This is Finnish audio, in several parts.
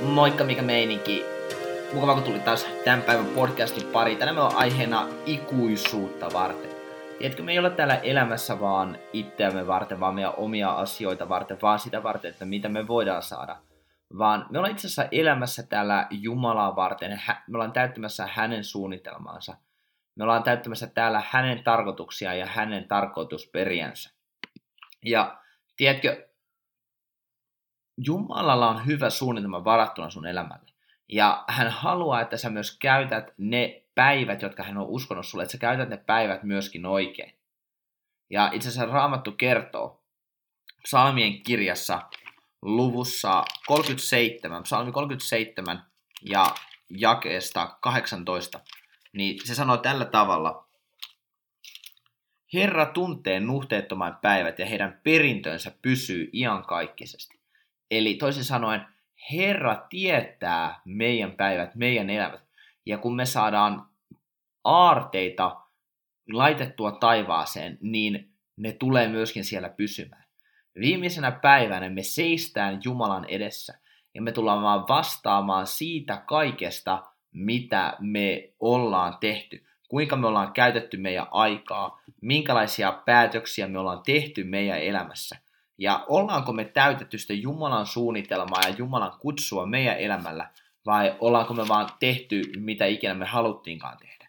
Moikka, mikä meininki. Mukava, kun tuli taas tämän päivän podcastin pari. Tänään meillä on aiheena ikuisuutta varten. Tiedätkö, me ei ole täällä elämässä vaan itseämme varten, vaan meidän omia asioita varten, vaan sitä varten, että mitä me voidaan saada. Vaan me ollaan itse asiassa elämässä täällä Jumalaa varten. Me ollaan täyttämässä hänen suunnitelmaansa. Me ollaan täyttämässä täällä hänen tarkoituksia ja hänen tarkoitusperiänsä. Ja tiedätkö, Jumalalla on hyvä suunnitelma varattuna sun elämälle. Ja hän haluaa, että sä myös käytät ne päivät, jotka hän on uskonut sulle, että sä käytät ne päivät myöskin oikein. Ja itse asiassa Raamattu kertoo psalmien kirjassa luvussa 37, psalmi 37 ja jakeesta 18, niin se sanoo tällä tavalla. Herra tuntee nuhteettoman päivät ja heidän perintönsä pysyy iankaikkisesti. Eli toisin sanoen, Herra tietää meidän päivät, meidän elämät. Ja kun me saadaan aarteita laitettua taivaaseen, niin ne tulee myöskin siellä pysymään. Viimeisenä päivänä me seistään Jumalan edessä ja me tullaan vaan vastaamaan siitä kaikesta, mitä me ollaan tehty. Kuinka me ollaan käytetty meidän aikaa, minkälaisia päätöksiä me ollaan tehty meidän elämässä. Ja ollaanko me täytetty sitä Jumalan suunnitelmaa ja Jumalan kutsua meidän elämällä, vai ollaanko me vaan tehty, mitä ikinä me haluttiinkaan tehdä.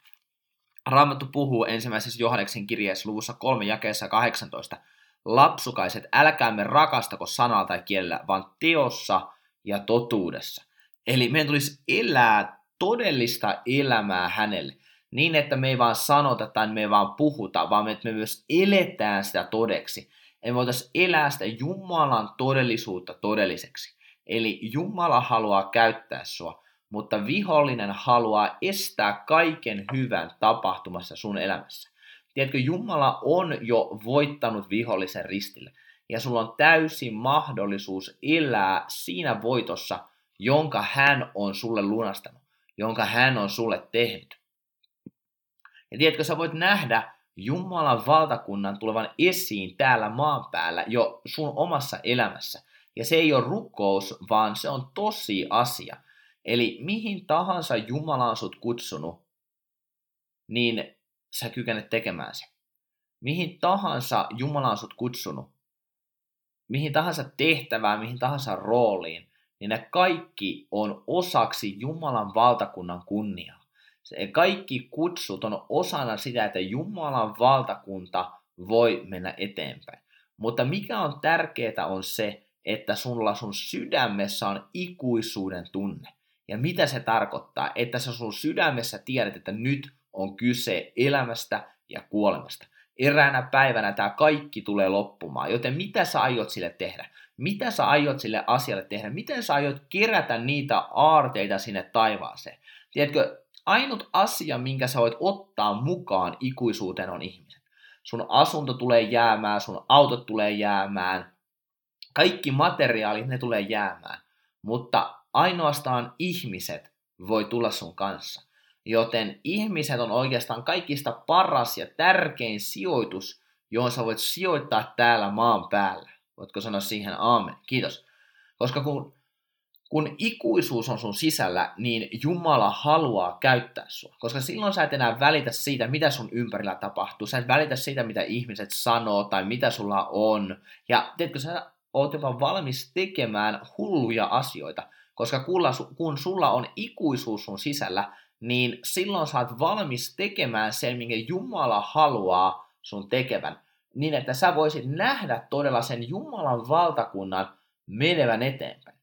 Raamattu puhuu ensimmäisessä Johanneksen kirjeessä luvussa 3 jakeessa 18. Lapsukaiset, älkäämme rakastako sanalla tai kielellä, vaan teossa ja totuudessa. Eli meidän tulisi elää todellista elämää hänelle. Niin, että me ei vaan sanota tai me ei vaan puhuta, vaan että me myös eletään sitä todeksi me voitaisiin elää sitä Jumalan todellisuutta todelliseksi. Eli Jumala haluaa käyttää sua, mutta vihollinen haluaa estää kaiken hyvän tapahtumassa sun elämässä. Tiedätkö, Jumala on jo voittanut vihollisen ristille, ja sulla on täysin mahdollisuus elää siinä voitossa, jonka hän on sulle lunastanut, jonka hän on sulle tehnyt. Ja tiedätkö, sä voit nähdä Jumalan valtakunnan tulevan esiin täällä maan päällä jo sun omassa elämässä. Ja se ei ole rukous, vaan se on tosi asia. Eli mihin tahansa Jumala on sut kutsunut, niin sä kykenet tekemään se. Mihin tahansa Jumala on sut kutsunut, mihin tahansa tehtävään, mihin tahansa rooliin, niin ne kaikki on osaksi Jumalan valtakunnan kunniaa. Se kaikki kutsut on osana sitä, että Jumalan valtakunta voi mennä eteenpäin. Mutta mikä on tärkeää on se, että sulla sun sydämessä on ikuisuuden tunne. Ja mitä se tarkoittaa? Että sä sun sydämessä tiedät, että nyt on kyse elämästä ja kuolemasta. Eräänä päivänä tämä kaikki tulee loppumaan, joten mitä sä aiot sille tehdä? Mitä sä aiot sille asialle tehdä? Miten sä aiot kerätä niitä aarteita sinne taivaaseen? Tiedätkö, ainut asia, minkä sä voit ottaa mukaan ikuisuuteen on ihmiset. Sun asunto tulee jäämään, sun autot tulee jäämään, kaikki materiaalit, ne tulee jäämään. Mutta ainoastaan ihmiset voi tulla sun kanssa. Joten ihmiset on oikeastaan kaikista paras ja tärkein sijoitus, johon sä voit sijoittaa täällä maan päällä. Voitko sanoa siihen aamen? Kiitos. Koska kun kun ikuisuus on sun sisällä, niin Jumala haluaa käyttää sua. Koska silloin sä et enää välitä siitä, mitä sun ympärillä tapahtuu. Sä et välitä siitä, mitä ihmiset sanoo tai mitä sulla on. Ja tiedätkö, sä oot jopa valmis tekemään hulluja asioita. Koska kun sulla on ikuisuus sun sisällä, niin silloin sä oot valmis tekemään sen, minkä Jumala haluaa sun tekevän. Niin, että sä voisit nähdä todella sen Jumalan valtakunnan menevän eteenpäin.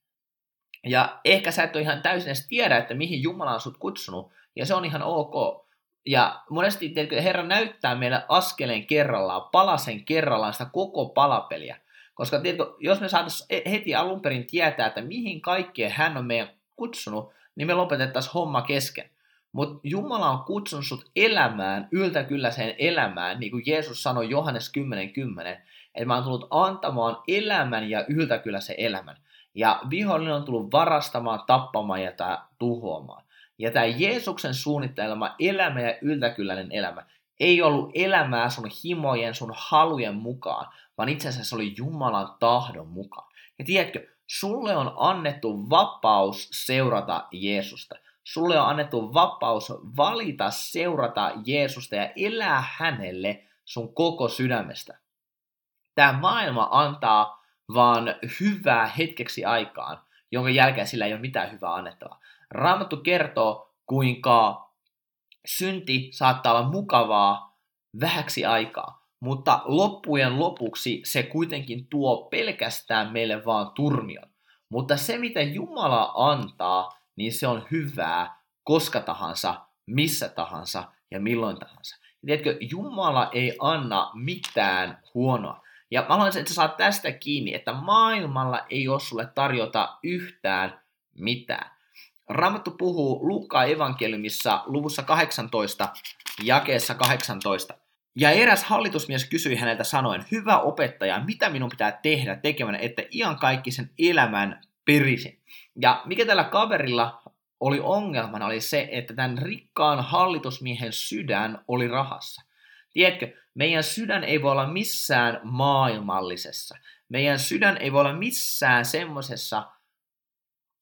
Ja ehkä sä et ole ihan täysin edes tiedä, että mihin Jumala on sut kutsunut, ja se on ihan ok. Ja monesti tiedätkö, Herra näyttää meille askeleen kerrallaan, palasen kerrallaan sitä koko palapeliä. Koska tiedätkö, jos me saataisiin e- heti alun perin tietää, että mihin kaikkeen hän on meidän kutsunut, niin me lopetettaisiin homma kesken. Mutta Jumala on kutsunut sut elämään, yltäkylläiseen elämään, niin kuin Jeesus sanoi Johannes 10.10, 10, että mä oon tullut antamaan elämän ja yltäkylläisen elämän. Ja vihollinen on tullut varastamaan, tappamaan ja tuhoamaan. Ja tämä Jeesuksen suunnittelema elämä ja yltäkylläinen elämä ei ollut elämää sun himojen, sun halujen mukaan, vaan itse asiassa se oli Jumalan tahdon mukaan. Ja tiedätkö, sulle on annettu vapaus seurata Jeesusta. Sulle on annettu vapaus valita seurata Jeesusta ja elää hänelle sun koko sydämestä. Tämä maailma antaa vaan hyvää hetkeksi aikaan, jonka jälkeen sillä ei ole mitään hyvää annettavaa. Raamattu kertoo, kuinka synti saattaa olla mukavaa vähäksi aikaa, mutta loppujen lopuksi se kuitenkin tuo pelkästään meille vaan turmion. Mutta se, mitä Jumala antaa, niin se on hyvää koska tahansa, missä tahansa ja milloin tahansa. Tiedätkö, Jumala ei anna mitään huonoa. Ja mä haluaisin, että sä saat tästä kiinni, että maailmalla ei ole sulle tarjota yhtään mitään. Raamattu puhuu Luukkaan evankeliumissa luvussa 18, jakeessa 18. Ja eräs hallitusmies kysyi häneltä sanoen, hyvä opettaja, mitä minun pitää tehdä tekemään, että iankaikkisen elämän perisin. Ja mikä tällä kaverilla oli ongelmana oli se, että tämän rikkaan hallitusmiehen sydän oli rahassa. Tiedätkö, meidän sydän ei voi olla missään maailmallisessa. Meidän sydän ei voi olla missään semmoisessa,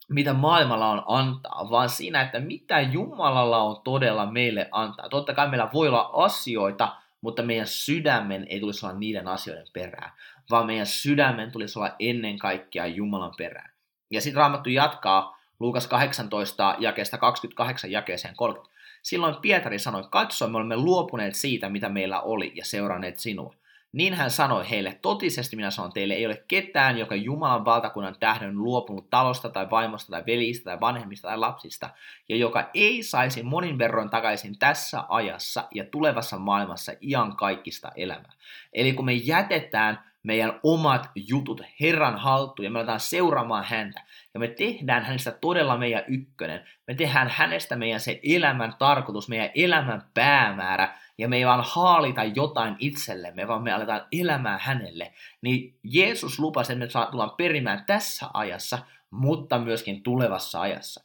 mitä maailmalla on antaa, vaan siinä, että mitä Jumalalla on todella meille antaa. Totta kai meillä voi olla asioita, mutta meidän sydämen ei tulisi olla niiden asioiden perään, vaan meidän sydämen tulisi olla ennen kaikkea Jumalan perään. Ja sitten Raamattu jatkaa Luukas 18 jakeesta 28 jakeeseen 30. Silloin Pietari sanoi, katso, me olemme luopuneet siitä, mitä meillä oli, ja seuranneet sinua. Niin hän sanoi heille, totisesti minä sanon teille, ei ole ketään, joka Jumalan valtakunnan tähden luopunut talosta tai vaimosta tai velistä tai vanhemmista tai lapsista, ja joka ei saisi monin verroin takaisin tässä ajassa ja tulevassa maailmassa ian kaikista elämää. Eli kun me jätetään meidän omat jutut Herran haltuun ja me aletaan seuraamaan häntä. Ja me tehdään hänestä todella meidän ykkönen. Me tehdään hänestä meidän se elämän tarkoitus, meidän elämän päämäärä. Ja me ei vaan haalita jotain itsellemme, vaan me aletaan elämään hänelle. Niin Jeesus lupasi, että me tullaan perimään tässä ajassa, mutta myöskin tulevassa ajassa.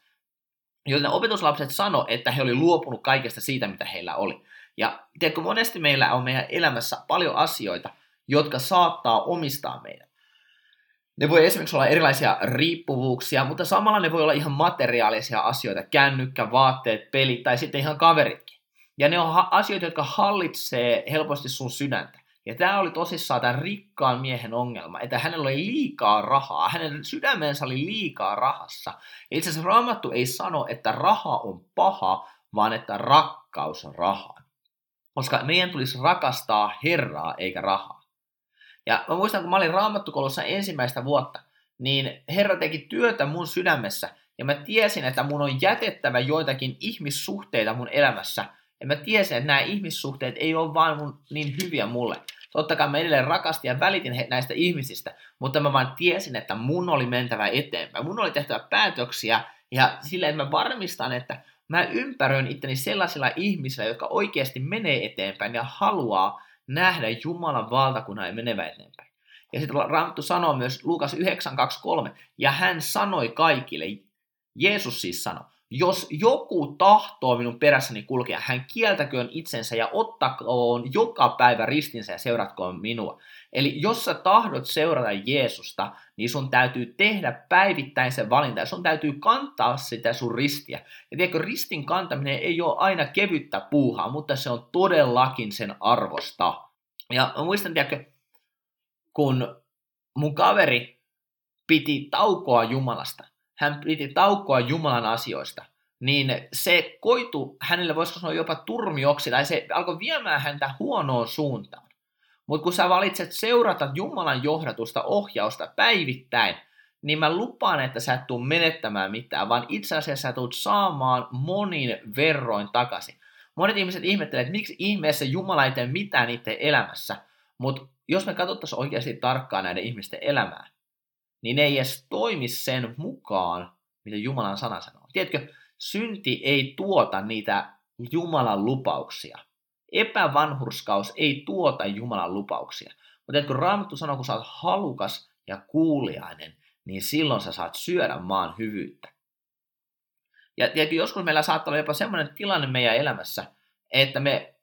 Joten opetuslapset sano, että he oli luopunut kaikesta siitä, mitä heillä oli. Ja tiedätkö, monesti meillä on meidän elämässä paljon asioita, jotka saattaa omistaa meidät. Ne voi esimerkiksi olla erilaisia riippuvuuksia, mutta samalla ne voi olla ihan materiaalisia asioita, kännykkä, vaatteet, pelit tai sitten ihan kaveritkin. Ja ne on ha- asioita, jotka hallitsee helposti sun sydäntä. Ja tämä oli tosissaan tämän rikkaan miehen ongelma, että hänellä oli liikaa rahaa, hänen sydämensä oli liikaa rahassa. Ja itse asiassa Raamattu ei sano, että raha on paha, vaan että rakkaus on rahaa. Koska meidän tulisi rakastaa Herraa eikä rahaa. Ja mä muistan, kun mä olin raamattukolossa ensimmäistä vuotta, niin Herra teki työtä mun sydämessä, ja mä tiesin, että mun on jätettävä joitakin ihmissuhteita mun elämässä, ja mä tiesin, että nämä ihmissuhteet ei ole vaan mun niin hyviä mulle. Totta kai mä edelleen rakastin ja välitin he, näistä ihmisistä, mutta mä vaan tiesin, että mun oli mentävä eteenpäin. Mun oli tehtävä päätöksiä, ja silleen, mä varmistan, että mä ympäröin itteni sellaisilla ihmisillä, jotka oikeasti menee eteenpäin ja haluaa nähdä Jumalan valtakunnan ja menevä eteenpäin. Ja sitten Raamattu sanoo myös Luukas 9.23, ja hän sanoi kaikille, Jeesus siis sanoi, jos joku tahtoo minun perässäni kulkea, hän kieltäköön itsensä ja ottakoon joka päivä ristinsä ja seuratkoon minua. Eli jos sä tahdot seurata Jeesusta, niin sun täytyy tehdä päivittäin se valinta ja sun täytyy kantaa sitä sun ristiä. Ja tiedätkö, ristin kantaminen ei ole aina kevyttä puuhaa, mutta se on todellakin sen arvosta. Ja mä muistan, tiedätkö, kun mun kaveri piti taukoa Jumalasta, hän piti taukoa Jumalan asioista, niin se koitu hänelle, voisiko sanoa jopa turmioksi, tai se alkoi viemään häntä huonoon suuntaan. Mutta kun sä valitset seurata Jumalan johdatusta ohjausta päivittäin, niin mä lupaan, että sä et tuu menettämään mitään, vaan itse asiassa sä tulet saamaan monin verroin takaisin. Monet ihmiset ihmettelevät, että miksi ihmeessä Jumala ei tee mitään niiden elämässä, mutta jos me katsottaisiin oikeasti tarkkaan näiden ihmisten elämää, niin ne ei edes toimi sen mukaan, mitä Jumalan sana sanoo. Tiedätkö, synti ei tuota niitä Jumalan lupauksia. Epävanhurskaus ei tuota Jumalan lupauksia. Mutta kun Raamattu sanoo, kun sä oot halukas ja kuuliainen, niin silloin sä saat syödä maan hyvyyttä. Ja tiedätkö, joskus meillä saattaa olla jopa semmoinen tilanne meidän elämässä, että me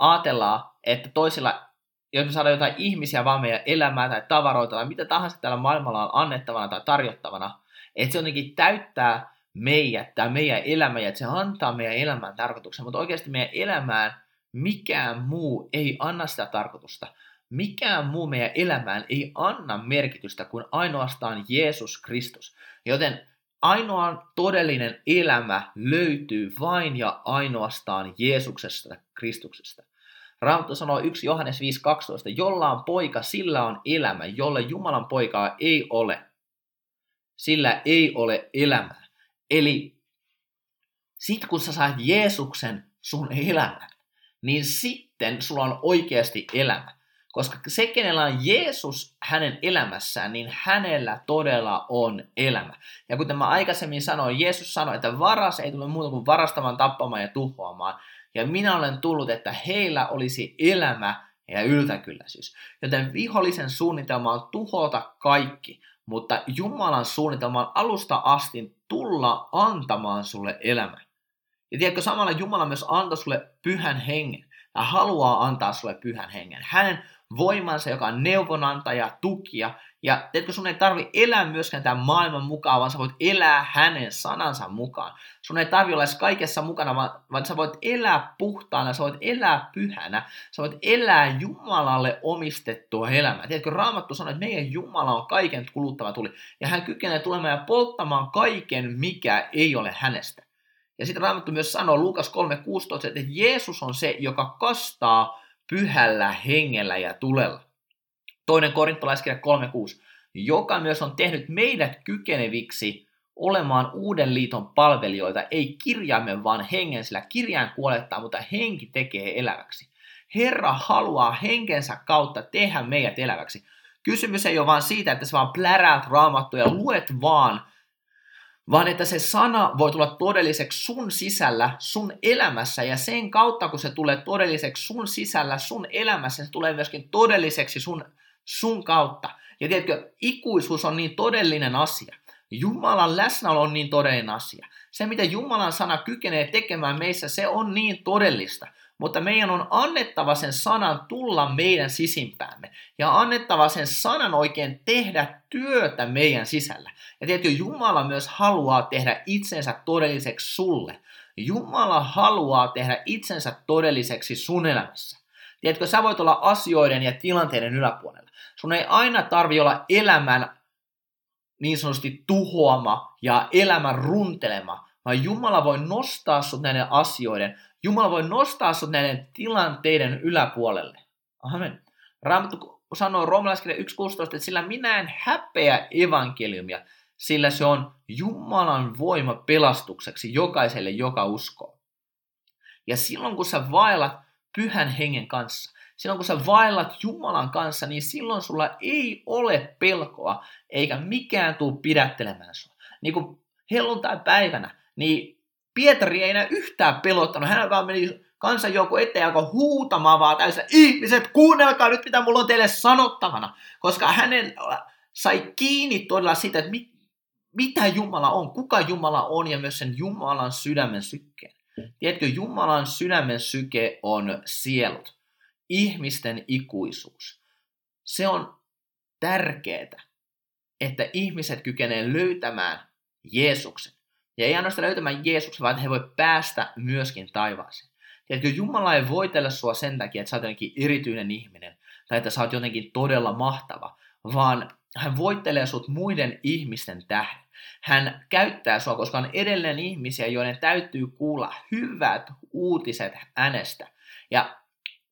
ajatellaan, että toisilla jos me saadaan jotain ihmisiä vaan meidän elämää tai tavaroita tai mitä tahansa täällä maailmalla on annettavana tai tarjottavana, että se jotenkin täyttää meidät tai meidän elämä ja että se antaa meidän elämään tarkoituksen, mutta oikeasti meidän elämään mikään muu ei anna sitä tarkoitusta. Mikään muu meidän elämään ei anna merkitystä kuin ainoastaan Jeesus Kristus. Joten ainoa todellinen elämä löytyy vain ja ainoastaan Jeesuksesta, Kristuksesta. Raamattu sanoo 1 Johannes 5.12, jolla on poika, sillä on elämä, jolle Jumalan poikaa ei ole. Sillä ei ole elämää. Eli sit kun sä saat Jeesuksen sun elämän, niin sitten sulla on oikeasti elämä. Koska se, kenellä on Jeesus hänen elämässään, niin hänellä todella on elämä. Ja kuten mä aikaisemmin sanoin, Jeesus sanoi, että varas ei tule muuta kuin varastamaan, tappamaan ja tuhoamaan. Ja minä olen tullut, että heillä olisi elämä ja yltäkylläisyys. Joten vihollisen suunnitelma on tuhota kaikki, mutta Jumalan suunnitelma on alusta asti tulla antamaan sulle elämä. Ja tiedätkö, samalla Jumala myös antoi sulle pyhän hengen. Hän haluaa antaa sulle pyhän hengen. Hänen voimansa, joka on neuvonantaja, tukija. Ja tiedätkö, sun ei tarvi elää myöskään tämän maailman mukaan, vaan sä voit elää hänen sanansa mukaan. Sun ei tarvi olla kaikessa mukana, vaan, vaan sä voit elää puhtaana, sä voit elää pyhänä, sä voit elää Jumalalle omistettua elämää. Tiedätkö, Raamattu sanoo, että meidän Jumala on kaiken kuluttava tuli, ja hän kykenee tulemaan ja polttamaan kaiken, mikä ei ole hänestä. Ja sitten Raamattu myös sanoo Luukas 3.16, että Jeesus on se, joka kastaa pyhällä hengellä ja tulella. Toinen korintolaiskirja 3.6, joka myös on tehnyt meidät kykeneviksi olemaan uuden liiton palvelijoita, ei kirjaimen vaan hengen, sillä kirjain kuolettaa, mutta henki tekee eläväksi. Herra haluaa henkensä kautta tehdä meidät eläväksi. Kysymys ei ole vaan siitä, että sä vaan pläräät raamattuja ja luet vaan vaan että se sana voi tulla todelliseksi sun sisällä, sun elämässä, ja sen kautta, kun se tulee todelliseksi sun sisällä, sun elämässä, se tulee myöskin todelliseksi sun, sun kautta. Ja tiedätkö, ikuisuus on niin todellinen asia. Jumalan läsnäolo on niin todellinen asia. Se, mitä Jumalan sana kykenee tekemään meissä, se on niin todellista mutta meidän on annettava sen sanan tulla meidän sisimpäämme ja annettava sen sanan oikein tehdä työtä meidän sisällä. Ja tiedätkö, Jumala myös haluaa tehdä itsensä todelliseksi sulle. Jumala haluaa tehdä itsensä todelliseksi sun elämässä. Tiedätkö, sä voit olla asioiden ja tilanteiden yläpuolella. Sun ei aina tarvi olla elämän niin sanotusti tuhoama ja elämän runtelema, vaan Jumala voi nostaa sut näiden asioiden Jumala voi nostaa sinut näiden tilanteiden yläpuolelle. Amen. Raamattu sanoo roomalaiskirja 1.16, että sillä minä en häpeä evankeliumia, sillä se on Jumalan voima pelastukseksi jokaiselle, joka uskoo. Ja silloin kun sä vaellat pyhän hengen kanssa, silloin kun sä vaellat Jumalan kanssa, niin silloin sulla ei ole pelkoa, eikä mikään tule pidättelemään sua. Niin kuin helluntai-päivänä, niin Pietari ei enää yhtään pelottanut. Hän vaan meni kansanjoukko eteen alkoi huutamaan vaan täysin, ihmiset, kuunnelkaa nyt, mitä mulla on teille sanottavana. Koska hänen sai kiinni todella sitä, että mit, mitä Jumala on, kuka Jumala on ja myös sen Jumalan sydämen sykkeen. Tiedätkö, Jumalan sydämen syke on sielut, ihmisten ikuisuus. Se on tärkeää, että ihmiset kykenevät löytämään Jeesuksen. Ja ei ainoastaan löytämään Jeesuksen, vaan he voi päästä myöskin taivaaseen. Tiedätkö, Jumala ei voitella sua sen takia, että sä oot jotenkin erityinen ihminen, tai että sä oot jotenkin todella mahtava, vaan hän voittelee sut muiden ihmisten tähden. Hän käyttää sua, koska on edelleen ihmisiä, joiden täytyy kuulla hyvät uutiset hänestä. Ja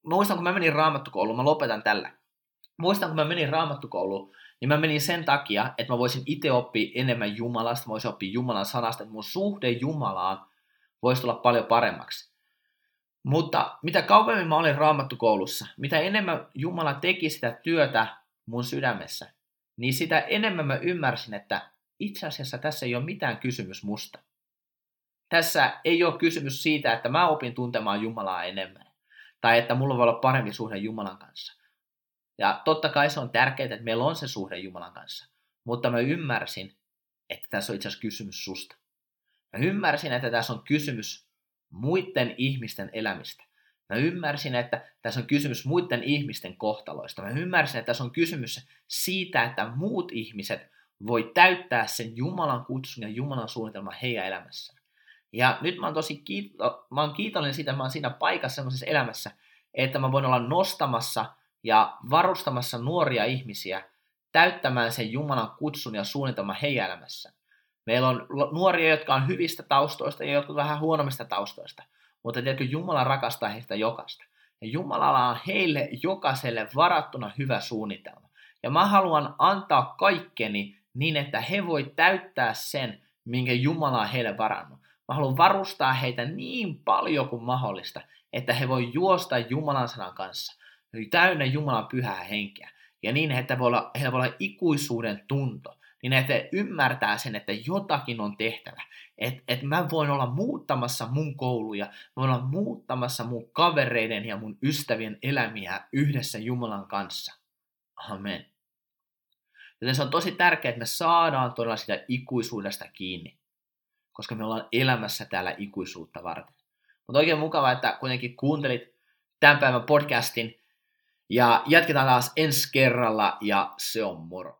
muistan, kun mä menin raamattukouluun, mä lopetan tällä. Muistan, kun mä menin raamattukouluun, niin mä menin sen takia, että mä voisin itse oppia enemmän Jumalasta, mä voisin oppia Jumalan sanasta, että mun suhde Jumalaan voisi tulla paljon paremmaksi. Mutta mitä kauemmin mä olin raamattukoulussa, mitä enemmän Jumala teki sitä työtä mun sydämessä, niin sitä enemmän mä ymmärsin, että itse asiassa tässä ei ole mitään kysymys musta. Tässä ei ole kysymys siitä, että mä opin tuntemaan Jumalaa enemmän, tai että mulla voi olla parempi suhde Jumalan kanssa. Ja totta kai se on tärkeää, että meillä on se suhde Jumalan kanssa. Mutta mä ymmärsin, että tässä on itse asiassa kysymys susta. Mä ymmärsin, että tässä on kysymys muiden ihmisten elämistä. Mä ymmärsin, että tässä on kysymys muiden ihmisten kohtaloista. Mä ymmärsin, että tässä on kysymys siitä, että muut ihmiset voi täyttää sen Jumalan kutsun ja Jumalan suunnitelman heidän elämässään. Ja nyt mä oon tosi kiito- mä oon kiitollinen siitä, että mä oon siinä paikassa semmoisessa elämässä, että mä voin olla nostamassa ja varustamassa nuoria ihmisiä täyttämään sen Jumalan kutsun ja suunnitelman heidän elämässään. Meillä on nuoria, jotka on hyvistä taustoista ja jotkut vähän huonommista taustoista. Mutta tiedätkö, Jumala rakastaa heistä jokasta. Ja Jumalalla on heille jokaiselle varattuna hyvä suunnitelma. Ja mä haluan antaa kaikkeni niin, että he voi täyttää sen, minkä Jumala on heille varannut. Mä haluan varustaa heitä niin paljon kuin mahdollista, että he voi juosta Jumalan sanan kanssa, täynnä Jumalan pyhää henkeä. Ja niin, että voi olla, heillä voi olla ikuisuuden tunto niin että ymmärtää sen, että jotakin on tehtävä. Että et mä voin olla muuttamassa mun kouluja, mä voin olla muuttamassa mun kavereiden ja mun ystävien elämiä yhdessä Jumalan kanssa. Amen. Joten se on tosi tärkeää, että me saadaan todella sitä ikuisuudesta kiinni, koska me ollaan elämässä täällä ikuisuutta varten. Mutta oikein mukava, että kuitenkin kuuntelit tämän päivän podcastin, ja jatketaan taas ensi kerralla, ja se on moro.